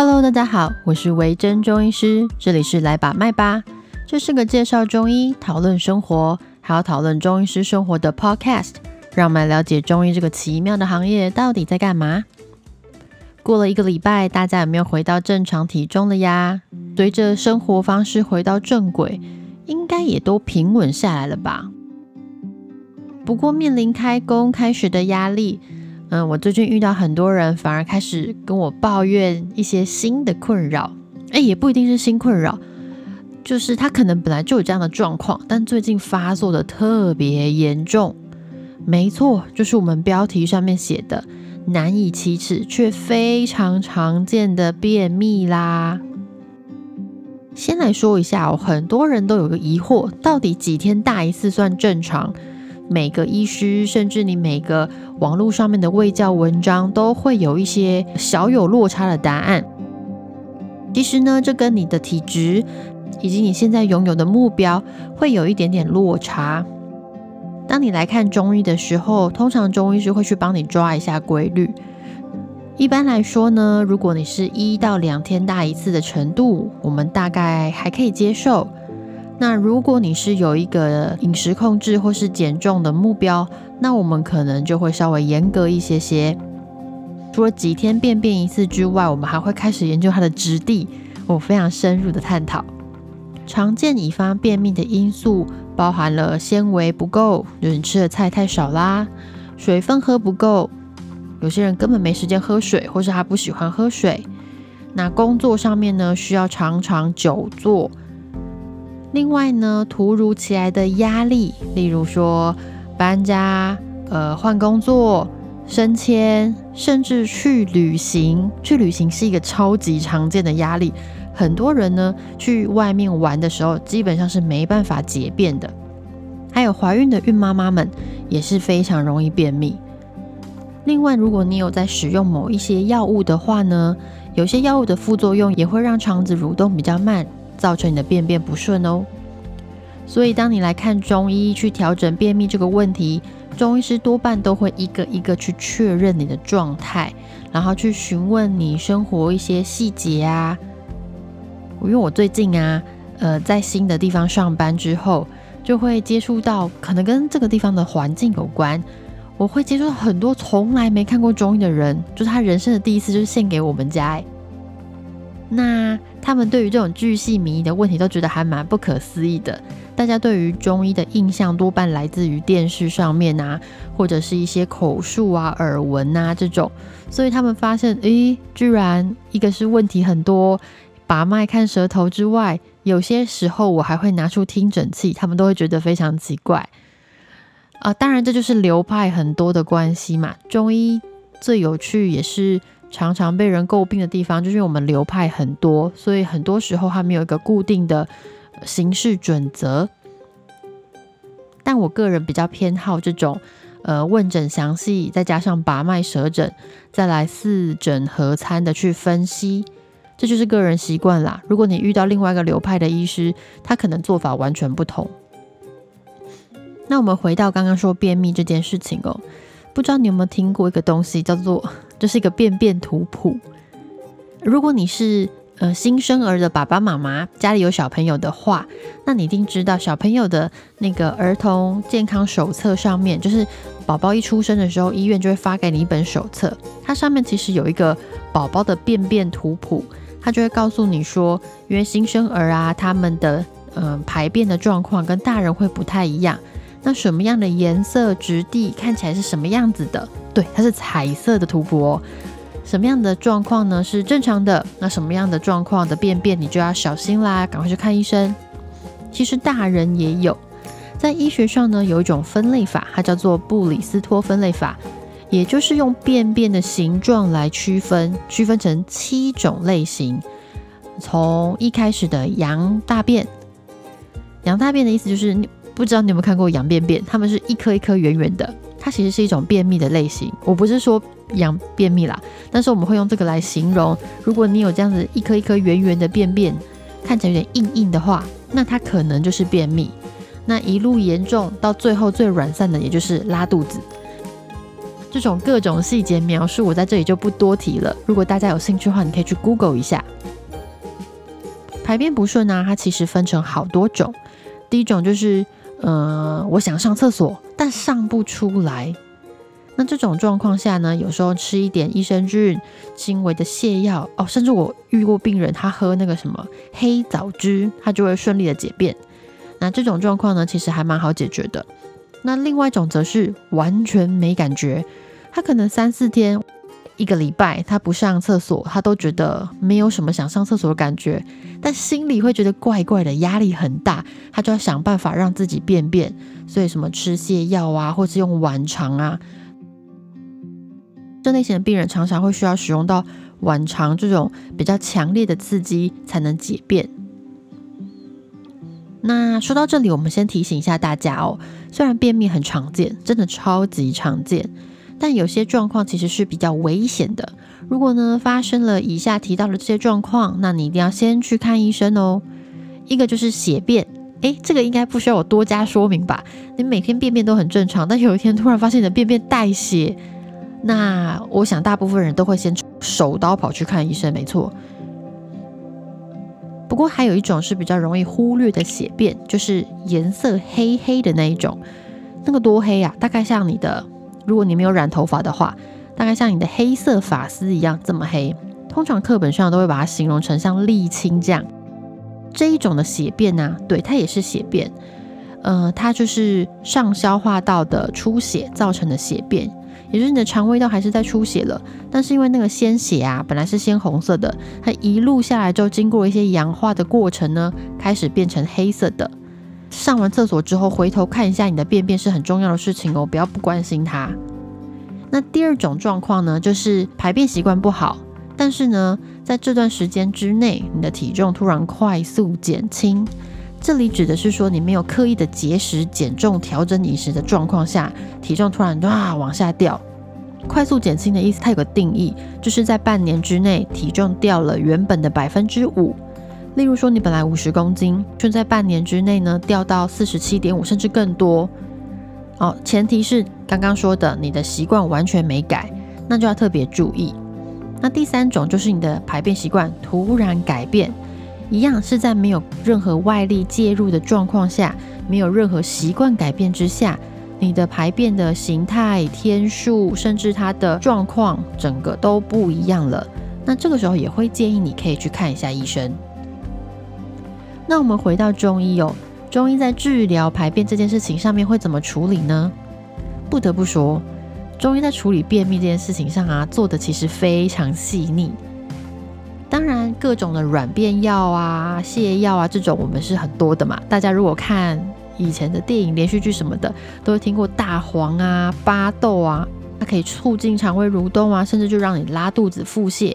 Hello，大家好，我是维珍中医师，这里是来把脉吧，这是个介绍中医、讨论生活，还要讨论中医师生活的 Podcast，让我们了解中医这个奇妙的行业到底在干嘛。过了一个礼拜，大家有没有回到正常体重了呀？随着生活方式回到正轨，应该也都平稳下来了吧？不过面临开工开学的压力。嗯，我最近遇到很多人，反而开始跟我抱怨一些新的困扰。哎，也不一定是新困扰，就是他可能本来就有这样的状况，但最近发作的特别严重。没错，就是我们标题上面写的难以启齿却非常常见的便秘啦。先来说一下哦，很多人都有个疑惑，到底几天大一次算正常？每个医师，甚至你每个网络上面的卫教文章，都会有一些小有落差的答案。其实呢，这跟你的体质以及你现在拥有的目标会有一点点落差。当你来看中医的时候，通常中医师会去帮你抓一下规律。一般来说呢，如果你是一到两天大一次的程度，我们大概还可以接受。那如果你是有一个饮食控制或是减重的目标，那我们可能就会稍微严格一些些。除了几天便便一次之外，我们还会开始研究它的质地，我非常深入的探讨。常见引发便秘的因素包含了纤维不够，有人吃的菜太少啦；水分喝不够，有些人根本没时间喝水，或是他不喜欢喝水。那工作上面呢，需要常常久坐。另外呢，突如其来的压力，例如说搬家、呃换工作、升迁，甚至去旅行。去旅行是一个超级常见的压力，很多人呢去外面玩的时候，基本上是没办法结便的。还有怀孕的孕妈妈们也是非常容易便秘。另外，如果你有在使用某一些药物的话呢，有些药物的副作用也会让肠子蠕动比较慢。造成你的便便不顺哦，所以当你来看中医去调整便秘这个问题，中医师多半都会一个一个去确认你的状态，然后去询问你生活一些细节啊。因为我最近啊，呃，在新的地方上班之后，就会接触到可能跟这个地方的环境有关，我会接触到很多从来没看过中医的人，就是他人生的第一次，就是献给我们家。那他们对于这种巨细靡遗的问题都觉得还蛮不可思议的。大家对于中医的印象多半来自于电视上面啊，或者是一些口述啊、耳闻啊这种。所以他们发现，诶，居然一个是问题很多，把脉看舌头之外，有些时候我还会拿出听诊器，他们都会觉得非常奇怪。啊，当然这就是流派很多的关系嘛。中医最有趣也是。常常被人诟病的地方，就是我们流派很多，所以很多时候它没有一个固定的形式准则。但我个人比较偏好这种，呃，问诊详细，再加上把脉舌诊，再来四诊合参的去分析，这就是个人习惯啦。如果你遇到另外一个流派的医师，他可能做法完全不同。那我们回到刚刚说便秘这件事情哦，不知道你有没有听过一个东西叫做？这是一个便便图谱。如果你是呃新生儿的爸爸妈妈，家里有小朋友的话，那你一定知道小朋友的那个儿童健康手册上面，就是宝宝一出生的时候，医院就会发给你一本手册，它上面其实有一个宝宝的便便图谱，它就会告诉你说，因为新生儿啊，他们的嗯排便的状况跟大人会不太一样。那什么样的颜色、质地看起来是什么样子的？对，它是彩色的图谱哦。什么样的状况呢？是正常的。那什么样的状况的便便，你就要小心啦，赶快去看医生。其实大人也有，在医学上呢，有一种分类法，它叫做布里斯托分类法，也就是用便便的形状来区分，区分成七种类型。从一开始的羊大便，羊大便的意思就是。不知道你有没有看过羊便便？它们是一颗一颗圆圆的，它其实是一种便秘的类型。我不是说羊便秘啦，但是我们会用这个来形容。如果你有这样子一颗一颗圆圆的便便，看起来有点硬硬的话，那它可能就是便秘。那一路严重到最后最软散的，也就是拉肚子。这种各种细节描述，我在这里就不多提了。如果大家有兴趣的话，你可以去 Google 一下。排便不顺呢，它其实分成好多种。第一种就是，呃，我想上厕所，但上不出来。那这种状况下呢，有时候吃一点益生菌、轻微的泻药哦，甚至我遇过病人，他喝那个什么黑枣汁，他就会顺利的解便。那这种状况呢，其实还蛮好解决的。那另外一种则是完全没感觉，他可能三四天、一个礼拜，他不上厕所，他都觉得没有什么想上厕所的感觉，但心里会觉得怪怪的，压力很大，他就要想办法让自己便便。所以什么吃泻药啊，或是用晚肠啊，这类型的病人常常会需要使用到晚肠这种比较强烈的刺激才能解便。那说到这里，我们先提醒一下大家哦。虽然便秘很常见，真的超级常见，但有些状况其实是比较危险的。如果呢发生了以下提到的这些状况，那你一定要先去看医生哦。一个就是血便，诶，这个应该不需要我多加说明吧？你每天便便都很正常，但有一天突然发现你的便便带血，那我想大部分人都会先手刀跑去看医生，没错。不过还有一种是比较容易忽略的血便，就是颜色黑黑的那一种。那个多黑啊？大概像你的，如果你没有染头发的话，大概像你的黑色发丝一样这么黑。通常课本上都会把它形容成像沥青这样。这一种的血便呢，对，它也是血便。呃，它就是上消化道的出血造成的血便。也就是你的肠胃道还是在出血了，但是因为那个鲜血啊，本来是鲜红色的，它一路下来之后，经过一些氧化的过程呢，开始变成黑色的。上完厕所之后，回头看一下你的便便是很重要的事情哦，不要不关心它。那第二种状况呢，就是排便习惯不好，但是呢，在这段时间之内，你的体重突然快速减轻。这里指的是说，你没有刻意的节食、减重、调整饮食的状况下，体重突然哇往下掉，快速减轻的意思，它有个定义，就是在半年之内体重掉了原本的百分之五。例如说，你本来五十公斤，却在半年之内呢掉到四十七点五，甚至更多。哦，前提是刚刚说的，你的习惯完全没改，那就要特别注意。那第三种就是你的排便习惯突然改变。一样是在没有任何外力介入的状况下，没有任何习惯改变之下，你的排便的形态、天数，甚至它的状况，整个都不一样了。那这个时候也会建议你可以去看一下医生。那我们回到中医哦，中医在治疗排便这件事情上面会怎么处理呢？不得不说，中医在处理便秘这件事情上啊，做的其实非常细腻。当然，各种的软便药啊、泻药啊，这种我们是很多的嘛。大家如果看以前的电影、连续剧什么的，都会听过大黄啊、巴豆啊，它可以促进肠胃蠕动啊，甚至就让你拉肚子、腹泻。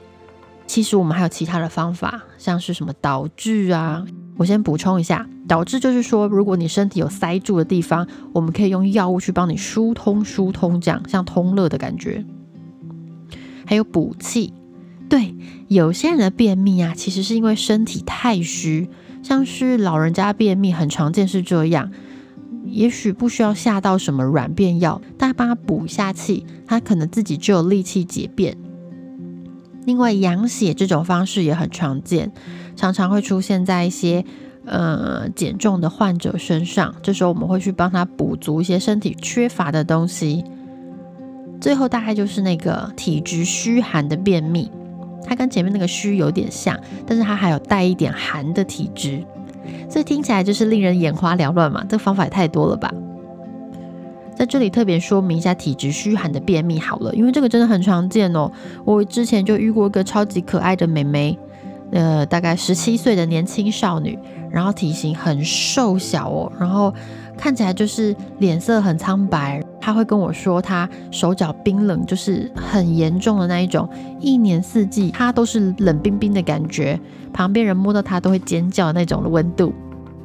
其实我们还有其他的方法，像是什么导致啊。我先补充一下，导致就是说，如果你身体有塞住的地方，我们可以用药物去帮你疏通、疏通，这样像通乐的感觉。还有补气。对有些人的便秘啊，其实是因为身体太虚，像是老人家便秘很常见是这样。也许不需要下到什么软便药，但帮他补一下气，他可能自己就有力气解便。另外，养血这种方式也很常见，常常会出现在一些呃减重的患者身上。这时候我们会去帮他补足一些身体缺乏的东西。最后大概就是那个体质虚寒的便秘。它跟前面那个虚有点像，但是它还有带一点寒的体质，所以听起来就是令人眼花缭乱嘛。这方法也太多了吧？在这里特别说明一下体质虚寒的便秘好了，因为这个真的很常见哦。我之前就遇过一个超级可爱的美眉，呃，大概十七岁的年轻少女，然后体型很瘦小哦，然后。看起来就是脸色很苍白，他会跟我说他手脚冰冷，就是很严重的那一种，一年四季他都是冷冰冰的感觉，旁边人摸到他都会尖叫那种的温度。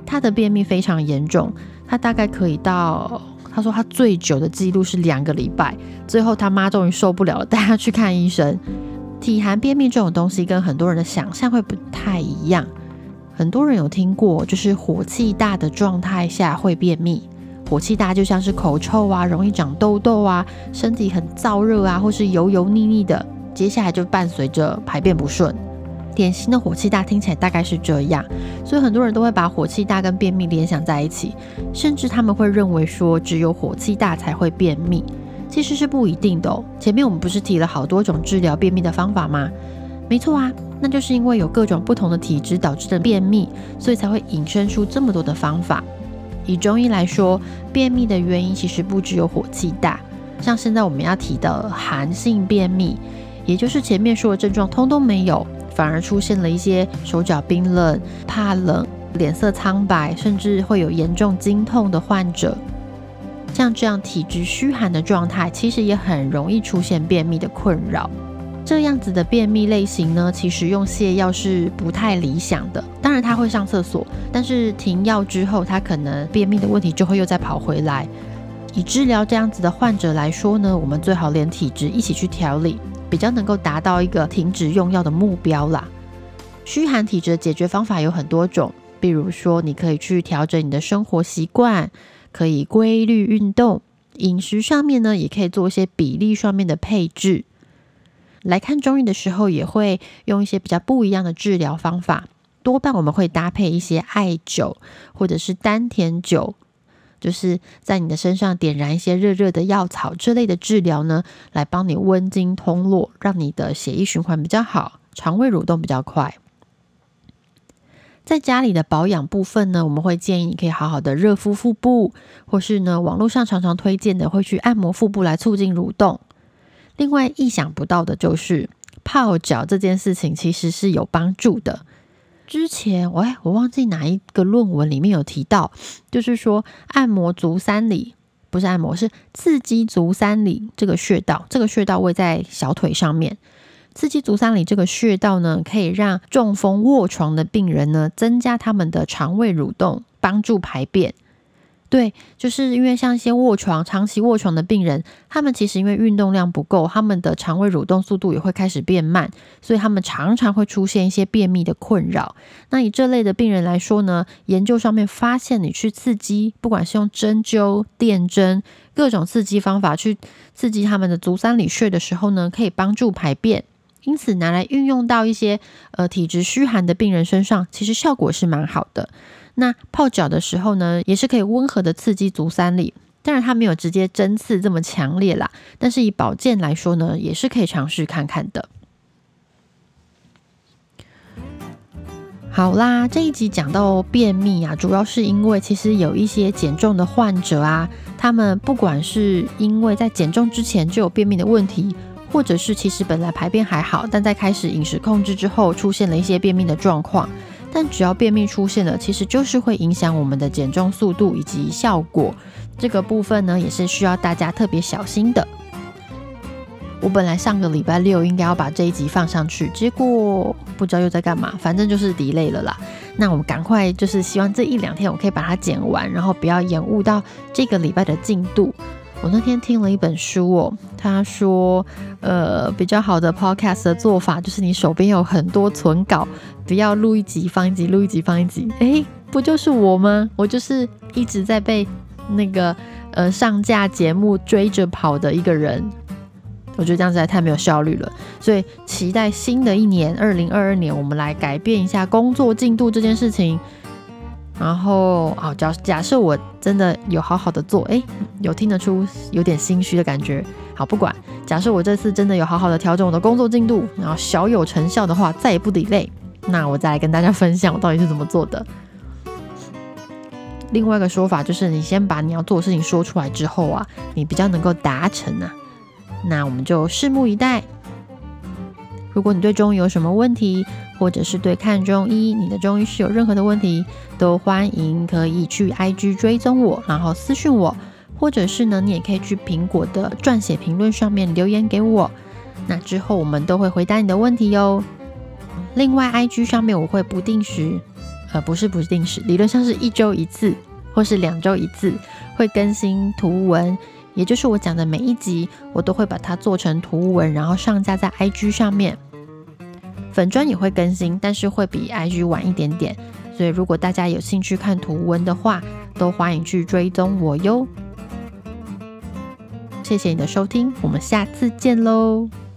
他的便秘非常严重，他大概可以到，他说他最久的记录是两个礼拜，最后他妈终于受不了了，带他去看医生。体寒便秘这种东西跟很多人的想象会不太一样。很多人有听过，就是火气大的状态下会便秘，火气大就像是口臭啊，容易长痘痘啊，身体很燥热啊，或是油油腻腻的，接下来就伴随着排便不顺。典型的火气大听起来大概是这样，所以很多人都会把火气大跟便秘联想在一起，甚至他们会认为说只有火气大才会便秘，其实是不一定的。前面我们不是提了好多种治疗便秘的方法吗？没错啊，那就是因为有各种不同的体质导致的便秘，所以才会引申出这么多的方法。以中医来说，便秘的原因其实不只有火气大，像现在我们要提的寒性便秘，也就是前面说的症状通通没有。反而出现了一些手脚冰冷、怕冷、脸色苍白，甚至会有严重经痛的患者。像这样体质虚寒的状态，其实也很容易出现便秘的困扰。这样子的便秘类型呢，其实用泻药是不太理想的。当然他会上厕所，但是停药之后，他可能便秘的问题就会又再跑回来。以治疗这样子的患者来说呢，我们最好连体质一起去调理。比较能够达到一个停止用药的目标啦。虚寒体质的解决方法有很多种，比如说你可以去调整你的生活习惯，可以规律运动，饮食上面呢也可以做一些比例上面的配置。来看中医的时候，也会用一些比较不一样的治疗方法，多半我们会搭配一些艾灸或者是丹田灸。就是在你的身上点燃一些热热的药草之类的治疗呢，来帮你温经通络，让你的血液循环比较好，肠胃蠕动比较快。在家里的保养部分呢，我们会建议你可以好好的热敷腹部，或是呢网络上常常推荐的会去按摩腹部来促进蠕动。另外意想不到的就是泡脚这件事情其实是有帮助的。之前，喂，我忘记哪一个论文里面有提到，就是说按摩足三里，不是按摩，是刺激足三里这个穴道，这个穴道位在小腿上面。刺激足三里这个穴道呢，可以让中风卧床的病人呢，增加他们的肠胃蠕动，帮助排便。对，就是因为像一些卧床、长期卧床的病人，他们其实因为运动量不够，他们的肠胃蠕动速度也会开始变慢，所以他们常常会出现一些便秘的困扰。那以这类的病人来说呢，研究上面发现，你去刺激，不管是用针灸、电针各种刺激方法去刺激他们的足三里穴的时候呢，可以帮助排便。因此拿来运用到一些呃体质虚寒的病人身上，其实效果是蛮好的。那泡脚的时候呢，也是可以温和的刺激足三里，当然它没有直接针刺这么强烈啦。但是以保健来说呢，也是可以尝试看看的。好啦，这一集讲到便秘啊，主要是因为其实有一些减重的患者啊，他们不管是因为在减重之前就有便秘的问题，或者是其实本来排便还好，但在开始饮食控制之后，出现了一些便秘的状况。但只要便秘出现了，其实就是会影响我们的减重速度以及效果。这个部分呢，也是需要大家特别小心的。我本来上个礼拜六应该要把这一集放上去，结果不知道又在干嘛，反正就是 delay 了啦。那我们赶快，就是希望这一两天我可以把它剪完，然后不要延误到这个礼拜的进度。我那天听了一本书哦，他说，呃，比较好的 podcast 的做法就是你手边有很多存稿，不要录一集放一集，录一集放一集。诶，不就是我吗？我就是一直在被那个呃上架节目追着跑的一个人。我觉得这样子太没有效率了，所以期待新的一年二零二二年，我们来改变一下工作进度这件事情。然后，好假假设我真的有好好的做，哎，有听得出有点心虚的感觉。好，不管，假设我这次真的有好好的调整我的工作进度，然后小有成效的话，再也不 delay，那我再来跟大家分享我到底是怎么做的。另外一个说法就是，你先把你要做的事情说出来之后啊，你比较能够达成啊。那我们就拭目以待。如果你对中医有什么问题，或者是对看中医，你的中医师有任何的问题，都欢迎可以去 IG 追踪我，然后私讯我，或者是呢，你也可以去苹果的撰写评论上面留言给我，那之后我们都会回答你的问题哟。另外，IG 上面我会不定时，呃，不是不定时，理论上是一周一次，或是两周一次，会更新图文，也就是我讲的每一集，我都会把它做成图文，然后上架在 IG 上面。本专也会更新但是会比 ig 晚一点点。所以如果大家有兴趣看图文的话都欢迎去追踪我哟。谢谢你的收听我们下次见喽。